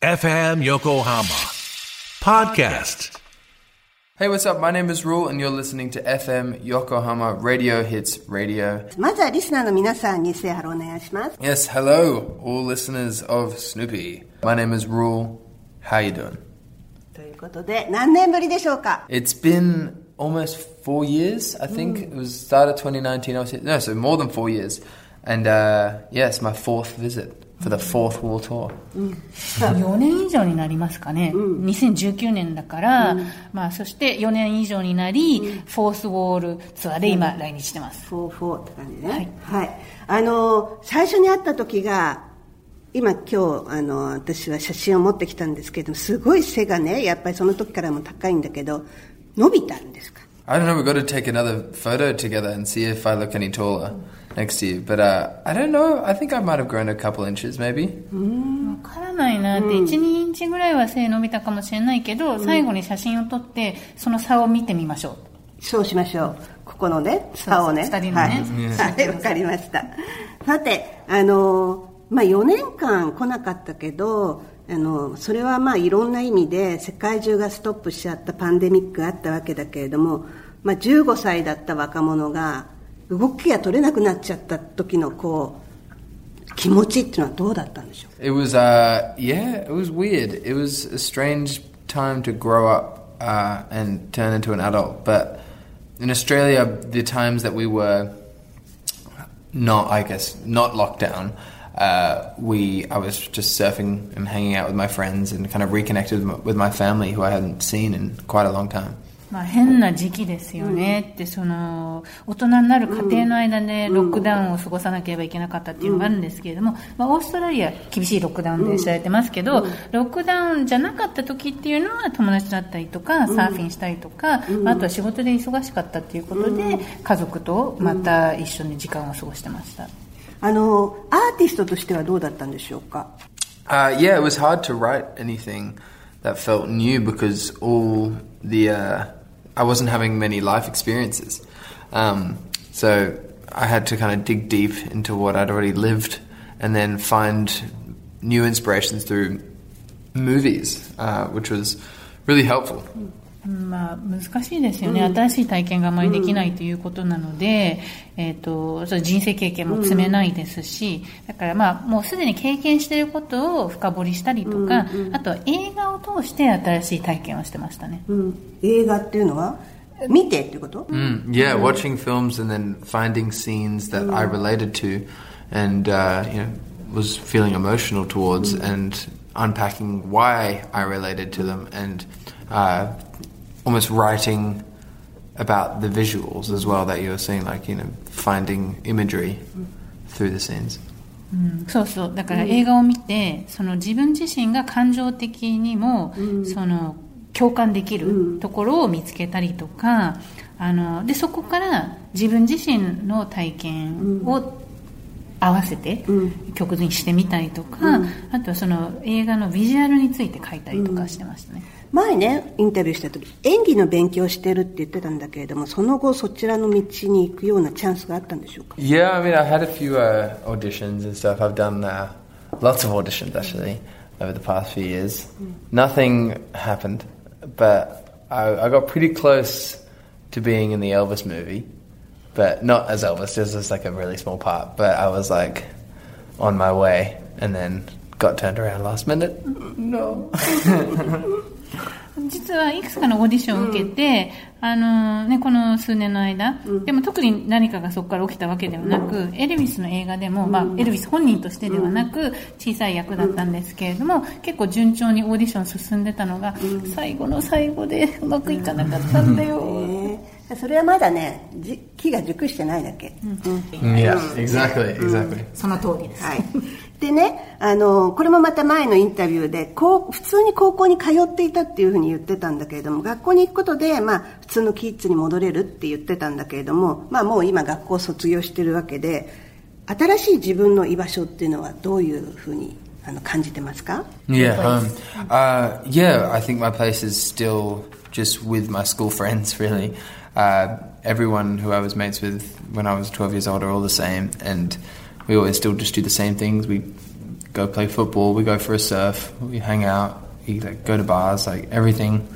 FM Yokohama Podcast. Hey, what's up? My name is Rule, and you're listening to FM Yokohama Radio Hits Radio. まずはリスナーの皆さんにセハロお願いします。 Yes, hello, all listeners of Snoopy. My name is Rule. How you doing? ということで、何年ぶりでしょうか It's been almost four years, I think. It was started 2019. I was here, no, so more than four years. And uh, yeah, it's my fourth visit For the fourth World Tour. 4年以上になりますかね、2019年だから、まあ、そして4年以上になり、フォースウォールツアーで今、来日してます。フォーフォーって感じね。はい。あの、最初に会った時が、今今日、あの、私は写真を持ってきたんですけど、すごい背がね、やっぱりその時からも高いんだけど、伸びたんですか？I don't know. We've got to take another photo together and see if I look any taller next to you. But uh, I don't know. I think I might have grown a couple inches, maybe. わからないなって、1、2インチぐらいは背伸びたかもしれないけど、最後に写真を撮って、その差を見てみましょう。そうしましょう。ここのね、差をね。二人のねはい。はい、わかりました。さて、あの、まあ、4年間来なかったけど、あの、それはまあいろんな意味で世界中がストップしちゃったパンデミックがあったわけだけれども、まあ、15歳だった若者が動きが取れなくなっちゃった時のこう、気持ちっていうのはどうだったんでしょう It was, uh, yeah, it was weird. It was a strange time to grow up uh, and turn into an adult. But in Australia, the times that we were not, I guess, not locked down, uh, we, I was just surfing and hanging out with my friends and kind of reconnected with my, with my family who I hadn't seen in quite a long time. まあ、変な時期ですよね。って、その大人になる家庭の間でロックダウンを過ごさなければいけなかったっていうのがあるんですけれども、まあ、オーストラリア厳しいロックダウンで知られてますけど、ロックダウンじゃなかった時っていうのは友達だったりとかサーフィンしたりとか、まあ、あとは仕事で忙しかったっていうことで、家族とまた一緒に時間を過ごしてました。あの、アーティストとしてはどうだったんでしょうか？Uh, yeah, it was hard to write anything that felt new because all the uh, I wasn't having many life experiences, um, so I had to kind of dig deep into what I'd already lived and then find new inspirations through movies, uh, which was really helpful. まあ、難しいですよね、新しい体験があまりできないということなので、えー、とそれ人生経験も積めないですし、だから、まあ、もうすでに経験していることを深掘りしたりとか、あとは映画を通して新しい体験をしてましたね。うん。映画っていうのは見てっていうこと Mm, yeah, watching films and then finding scenes that I related to, and uh, you know was feeling emotional towards, and unpacking why I related to them, and uh, almost writing about the visuals as well that you were seeing, like you know finding imagery through the scenes. そうそう。だから映画を見て、その自分自身が感情的にも、その共感できるところを見つけたりとか、あのでそこから自分自身の体験を合わせて曲にしてみたりとか、あとはその映画のビジュアルについて書いたりとかしてましたね。前ね、インタビューした時、演技の勉強をしてるって言ってたんだけれども、その後そちらの道に行くようなチャンスがあったんでしょうか Yeah, I mean, I had a few uh, auditions and stuff. I've done uh, lots of auditions actually over the past few years. Nothing happened, but I, I got pretty close to being in the Elvis movie, but not as Elvis, just as like a really small part. But I was like on my way, and then got turned around last minute. No. 実はいくつかのオーディションを受けて、あのね、この数年の間、でも特に何かがそこから起きたわけではなく、エルヴィスの映画でも、まあ、エルヴィス本人としてではなく、小さい役だったんですけれども、結構順調にオーディション進んでたのが、最後の最後でうまくいかなかったんだよ。ねそれはまだね、じ木が熟してないだけ。yeah, exactly, exactly. その通りです。はい。でね、あの、これもまた前のインタビューで、こう、普通に高校に通っていたっていうふうに言ってたんだけれども、学校に行くことで、まあ、普通のキッズに戻れるって言ってたんだけれども、まあ、もう今学校を卒業してるわけで、新しい自分の居場所っていうのはどういうふうにあの感じてますか？Yeah, um, uh, yeah. I think my place is still just with my school friends. Really, uh, everyone who I was mates with when I was twelve years old are all the same, and we always still just do the same things. We go play football, we go for a surf, we hang out, we like go to bars, like everything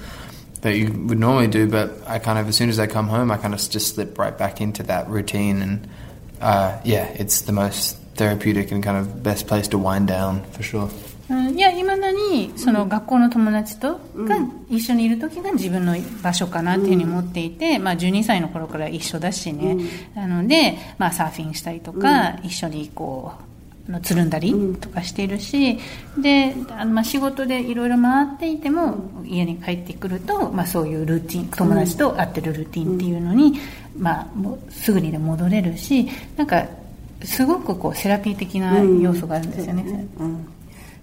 that you would normally do. But I kind of, as soon as I come home, I kind of just slip right back into that routine, and uh, yeah, it's the most therapeutic and kind of best place to wind down for sure. うん。いや、いまだに、その学校の友達と、が一緒にいる時が自分の場所かなっていうふうに思っていて、まあ12歳の頃から一緒だしね。なので、まあサーフィンしたりとか、一緒にこう、あのつるんだりとかしているし、で、あのまあ仕事でいろいろ回っていても、家に帰ってくると、まあそういうルーティン、友達と会ってるルーティンっていうのに、まあもうすぐにでも戻れるし、なんか、すごくこうセラピー的な要素があるんですよね。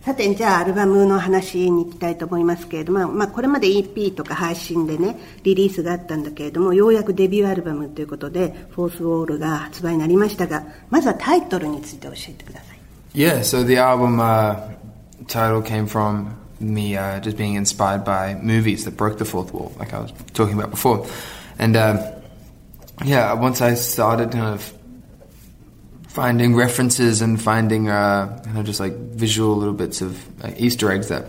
さてじゃあアルバムの話に行きたいと思いますけれども、まあ、これまで EP とか配信でねリリースがあったんだけれどもようやくデビューアルバムということで「フォースウォール」が発売になりましたがまずはタイトルについて教えてください Yeah, so the album uh, title came from me uh, just being inspired by movies that broke the fourth wall, like I was talking about before. And um, yeah, once I started kind of finding references and finding uh, of just like visual little bits of like Easter eggs that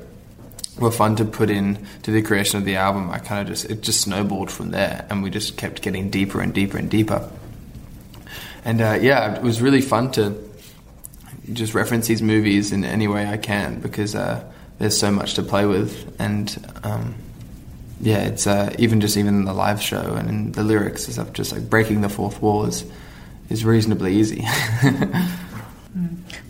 were fun to put in to the creation of the album, I kind of just it just snowballed from there, and we just kept getting deeper and deeper and deeper. And uh, yeah, it was really fun to just reference these movies in any way I can because uh, there's so much to play with, and um, yeah, it's uh, even just even in the live show and in the lyrics and stuff, just like breaking the fourth wall is is reasonably easy.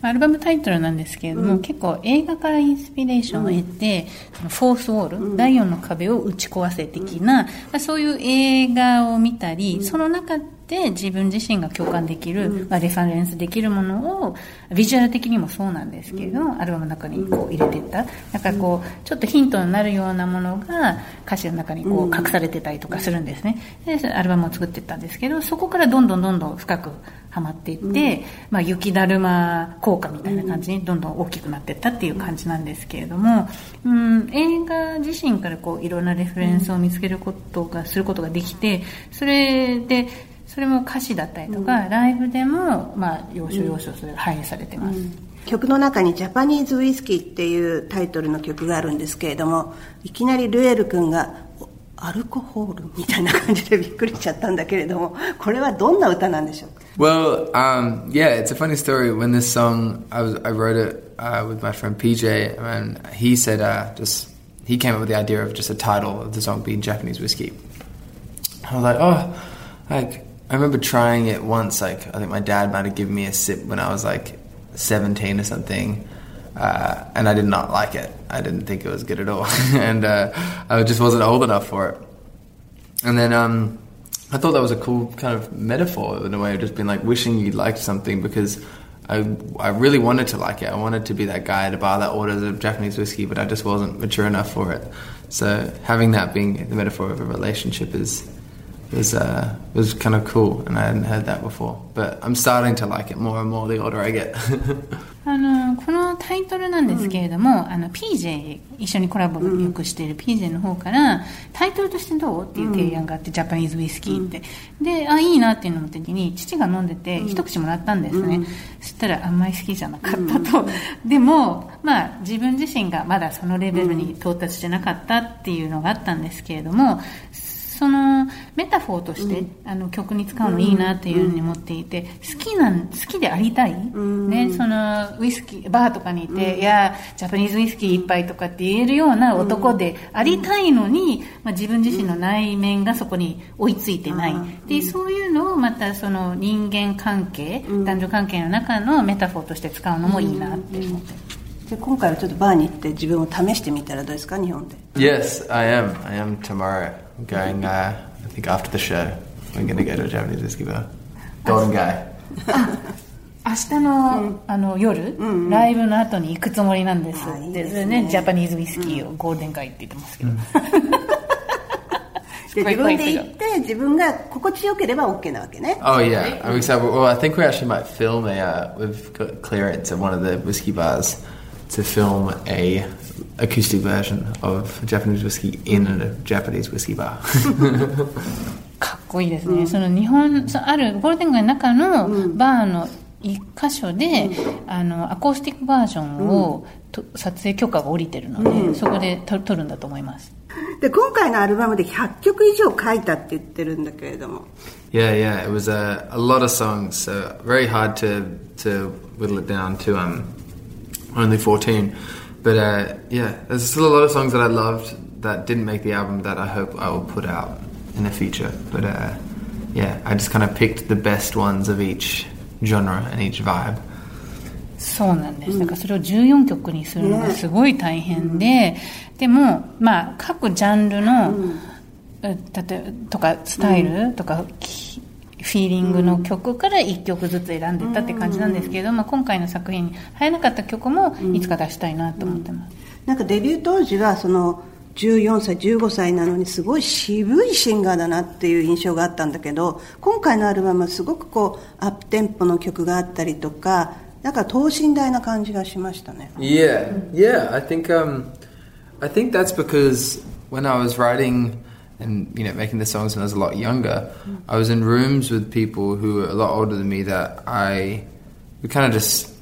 アルバムタイトルなんですけれども、結構映画からインスピレーションを得て、そのフォースウォール、第四の壁を打ち壊せ的な、まあそういう映画を見たり、その中で自分自身が共感できる、まあ、レファレンスできるものを、ビジュアル的にもそうなんですけれども、アルバムの中にこう入れていった。だからこう、ちょっとヒントになるようなものが歌詞の中にこう隠されてたりとかするんですね。で、アルバムを作っていったんですけど、そこからどんどんどんどん深くはまっていって、まあ、雪だるま効果みたいな感じにどんどん大きくなっていったっていう感じなんですけれども、うん、映画自身からこういろんなレフェレンスを見つけることが、することができて、それで、それも歌詞だったりとか、ライブでも、まあ、要所要所それが反映されてます。曲の中に「ジャパニーズウイスキー」っていうタイトルの曲があるんですけれどもいきなりルエル君がおアルコホールみたいな感じでびっくりしちゃったんだけれどもこれはどんな歌なんでしょうか Well, um, yeah, it's a funny story. When this song, I was I wrote it uh, with my friend PJ, and he said uh, just he came up with the idea of just a title of the song being Japanese whiskey. I was like, oh, like I remember trying it once. Like I think my dad might have given me a sip when I was like seventeen or something. Uh, and I did not like it. I didn't think it was good at all, and uh, I just wasn't old enough for it. And then um, I thought that was a cool kind of metaphor in a way of just being like wishing you liked something because I, I really wanted to like it. I wanted to be that guy at a bar that orders a Japanese whiskey, but I just wasn't mature enough for it. So having that being the metaphor of a relationship is was uh, was kind of cool, and I hadn't heard that before. But I'm starting to like it more and more the older I get. あの、このタイトルなんですけれども、あの、PJ、一緒にコラボよくしている PJ の方から、タイトルとしてどうっていう提案があって、ジャパニーズウイスキーって。で、あ、いいなっていうのを思った時に、父が飲んでて、一口もらったんですね。そしたら、あんまり好きじゃなかったと。でも、まあ、自分自身がまだそのレベルに到達してなかったっていうのがあったんですけれども、その metaphor として、あの曲に使うのいいなっていうふうに思っていて、好きなん、好きでありたい、ね、そのウイスキー、バーとかにいて、いや、ジャパニーズウイスキー一杯とかって言えるような男でありたいのに、まあ、自分自身の内面がそこに追いついてない。で、そういうのをまたその人間関係、男女関係の中の metaphor として使うのもいいなって思って。で今回はちょっとバーに行って自分を試してみたらどうですか日本で。Yes, I am. I am tomorrow. I'm going. Uh, I think after the show, we're going to go to a Japanese whiskey bar. Golden Guy. 明日の,、あの夜、ライブの後に行くつもりなんですあいいでですねそれねジャパニーズウイスキーをゴールデン街って言ってますけど、で怖い怖い自分で行って自分が心地よければ OK なわけね Oh yeah, I'm excited. Well, I think we actually might film a. Uh, we've got clearance at one of the whiskey bars To film a acoustic version of Japanese whiskey in a Japanese whiskey bar. かっこいいですね、その日本そあるゴールデン街の中のバーの一箇所で、あのアコースティックバージョンを、と撮影許可が下りてるので、そこで撮撮るんだと思いますで今回のアルバムで100曲以上書いたって言ってるんだけれども Yeah, yeah. It was a, a lot of songs, so very hard to to whittle it down to um only fourteen. But uh, yeah, there's still a lot of songs that I loved that didn't make the album that I hope I will put out in the future. But uh, yeah, I just kind of picked the best ones of each genre and each vibe. そうなんです。だからそれを14曲にするのがすごい大変で、でも、まあ、各ジャンルの、え例えとかスタイルとか、き フィーリングの曲から1曲ずつ選んでったって感じなんですけれども、今回の作品に入らなかった曲もいつか出したいなと思ってます。なんかデビュー当時はその14歳15歳なのにすごい渋いシンガーだなっていう印象があったんだけど今回のアルバムはすごくこうアップテンポの曲があったりとかなんか等身大な感じがしましたね Yeah, yeah. I think um, I think that's because when I was writing and you know making the songs when I was a lot younger, I was in rooms with people who were a lot older than me that I would kind of just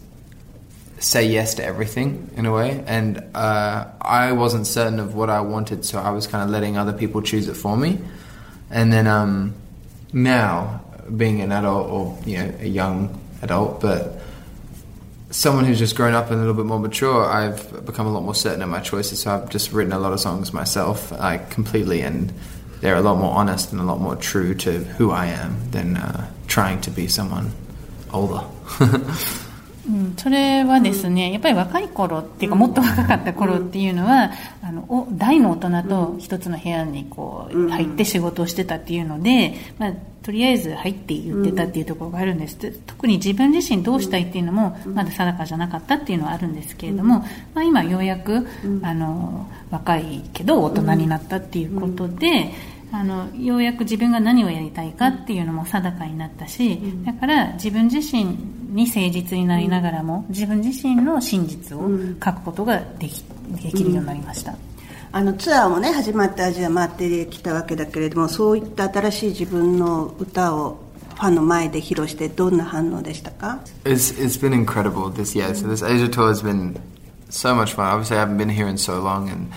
say yes to everything in a way, and uh, I wasn't certain of what I wanted, so I was kind of letting other people choose it for me, and then um, now being an adult or you know a young adult, but someone who's just grown up and a little bit more mature, I've become a lot more certain of my choices. So I've just written a lot of songs myself, like completely, and they're a lot more honest and a lot more true to who I am than uh, trying to be someone older. うん、それはですね、やっぱり若い頃っていうか、もっと若かった頃っていうのは、あのお大の大人と一つの部屋にこう入って仕事をしてたっていうので、まあ、とりあえず入って言ってたっていうところがあるんです、特に自分自身どうしたいっていうのもまだ定かじゃなかったっていうのはあるん。ですけれども、まあ、今ようやくあの若いけど大人になったっていうことで、あのようやく自分が何をやりたいかっていうのも定かになったし、だから自分自身に誠実になりながらも自分自身の真実を書くことができできるようになりました。あのツアーもね始まってアジア回ってきたわけだけれどもそういった新しい自分の歌をファンの前で披露してどんな反応でしたか It's it's been incredible this year. So this Asia tour has been so much fun. Obviously, I haven't been here in so long, and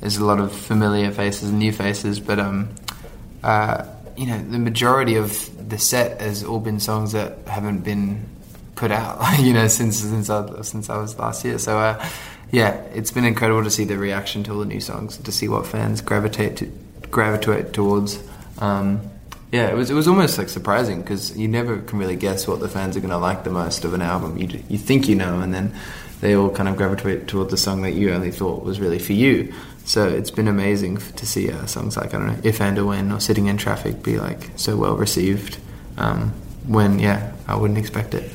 there's a lot of familiar faces and new faces. But um, uh, you know, the majority of the set has all been songs that haven't been put out. You know, since since I since I was last year. So uh, yeah, it's been incredible to see the reaction to all the new songs, to see what fans gravitate to gravitate towards. Um, yeah, it was it was almost like surprising because you never can really guess what the fans are going to like the most of an album. You you think you know, and then they all kind of gravitate toward the song that you only thought was really for you. So it's been amazing to see uh, songs like I don't know, if and when, or sitting in traffic be like so well received. Um, when yeah, I wouldn't expect it.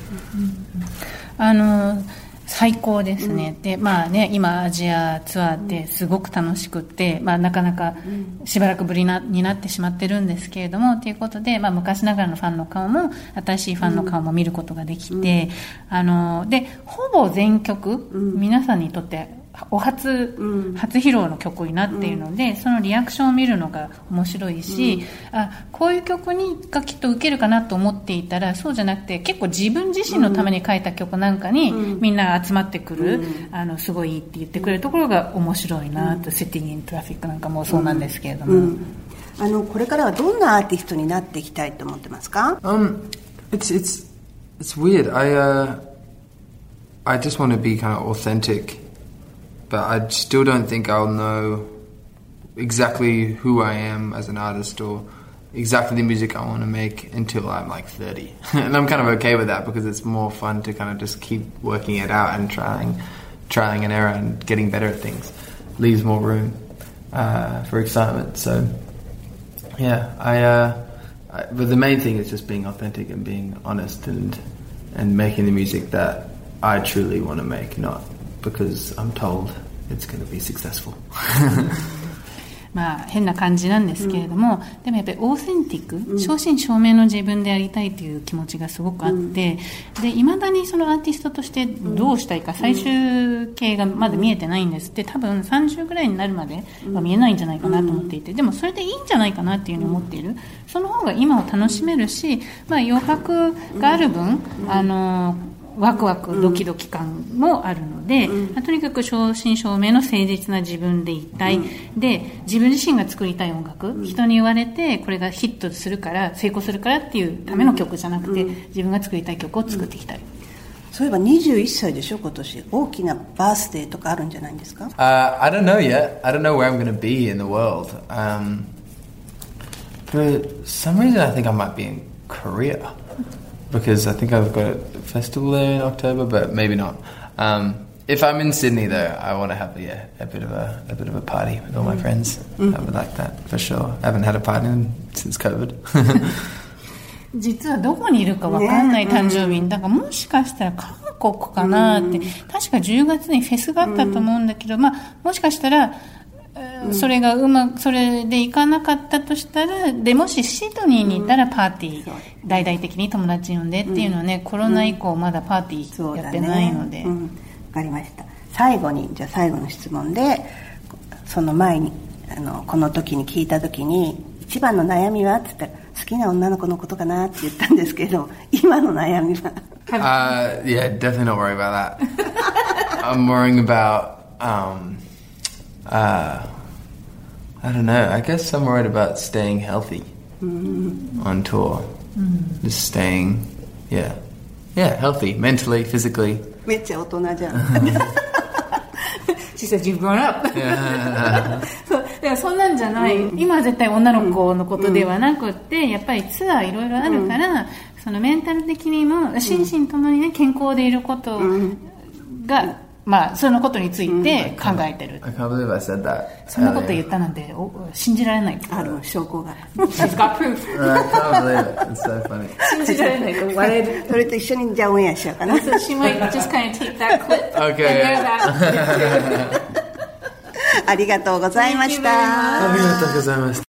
あの最高ですね、でまあね今アジアツアーってすごく楽しくって、まあ、なかなかしばらくぶりなになってしまってるんですけれどもということで、まあ、昔ながらのファンの顔も新しいファンの顔も見ることができて、あのでほぼ全曲、皆さんにとってお初、初披露の曲になっているので、そのリアクションを見るのが面白いし、あこういう曲にがきっと受けるかなと思っていたらそうじゃなくて結構自分自身のために書いた曲なんかに、みんな集まってくる、あのすごいいいって言ってくれるところが面白いなと、セッティング・イン・トラフィックなんかもそうなんですけれども、あのこれからはどんなアーティストになっていきたいと思ってますか？Um, it's it's it's weird. I uh, I just want to be kind of authentic, but I still don't think I'll know exactly who I am as an artist or exactly the music I want to make until I'm like 30. and I'm kind of okay with that because it's more fun to kind of just keep working it out and trying, trying and error and getting better at things. Leaves more room uh, for excitement. So yeah, I, uh, I. But the main thing is just being authentic and being honest and and making the music that I truly want to make, not because I'm told it's going to be successful. まあ、変な感じなんですけれども、でもやっぱりオーセンティック、正真正銘の自分でありたいという気持ちがすごくあって、でいまだにそのアーティストとしてどうしたいか、最終形がまだ見えてないんですって多分30ぐらいになるまでは見えないんじゃないかなと思っていて、でもそれでいいんじゃないかなっていうふうに思っている、その方が今を楽しめるし、まあ、余白がある分、あのワクワクドキドキ感もあるので、まあとにかく正真正銘の誠実な自分でいたい、で自分自身が作りたい音楽、人に言われてこれがヒットするから成功するからっていうための曲じゃなくて、自分が作りたい曲を作っていきたい、そういえば21歳でしょ今年。大きなバースデーとかあるんじゃないんですか？Uh, I don't know yet. I don't know where I'm going to be in the world. Um, for some reason, I think I might be in Korea because I think I've got festival there in October, but maybe not. Um, if I'm in Sydney, though, I want to have yeah, a bit of a, a bit of a party with all my friends. I would like that for sure. I haven't had a party in, since COVID. 実はどこにいるか分かんない誕生日に、だからもしかしたら韓国かなって、確か10月にフェスがあったと思うんだけど、まあ、もしかしたら、えー それがうまく、それで行かなかったとしたら、で、もしシドニーに行ったらパーティー、大々的に友達呼んでっていうのはね、コロナ以降まだパーティーやってないので、うん、分かりました。最後にじゃあ最後の質問でその前にあのこの時に聞いた時に一番の悩みは？って言ったら好きな女の子のことかな？って言ったんですけど今の悩みは？Uh, yeah, definitely not worried about that. I'm worrying about, um, uh, I don't know. I guess I'm worried about staying healthy on tour. Just staying, yeah, yeah, healthy mentally, physically. めっちゃ大人じゃん She said you've grown up そうだからそんなんじゃない、今は絶対女の子のことではなくって、やっぱりツアーいろいろあるから、そのメンタル的にも心身ともにね健康でいることが、まあ、そのことについて考えてる。そんなこと言ったなんて、信じられない。ある証拠が。それと一緒にじゃあオしようかな。ありがとうございました。ありがとうございました。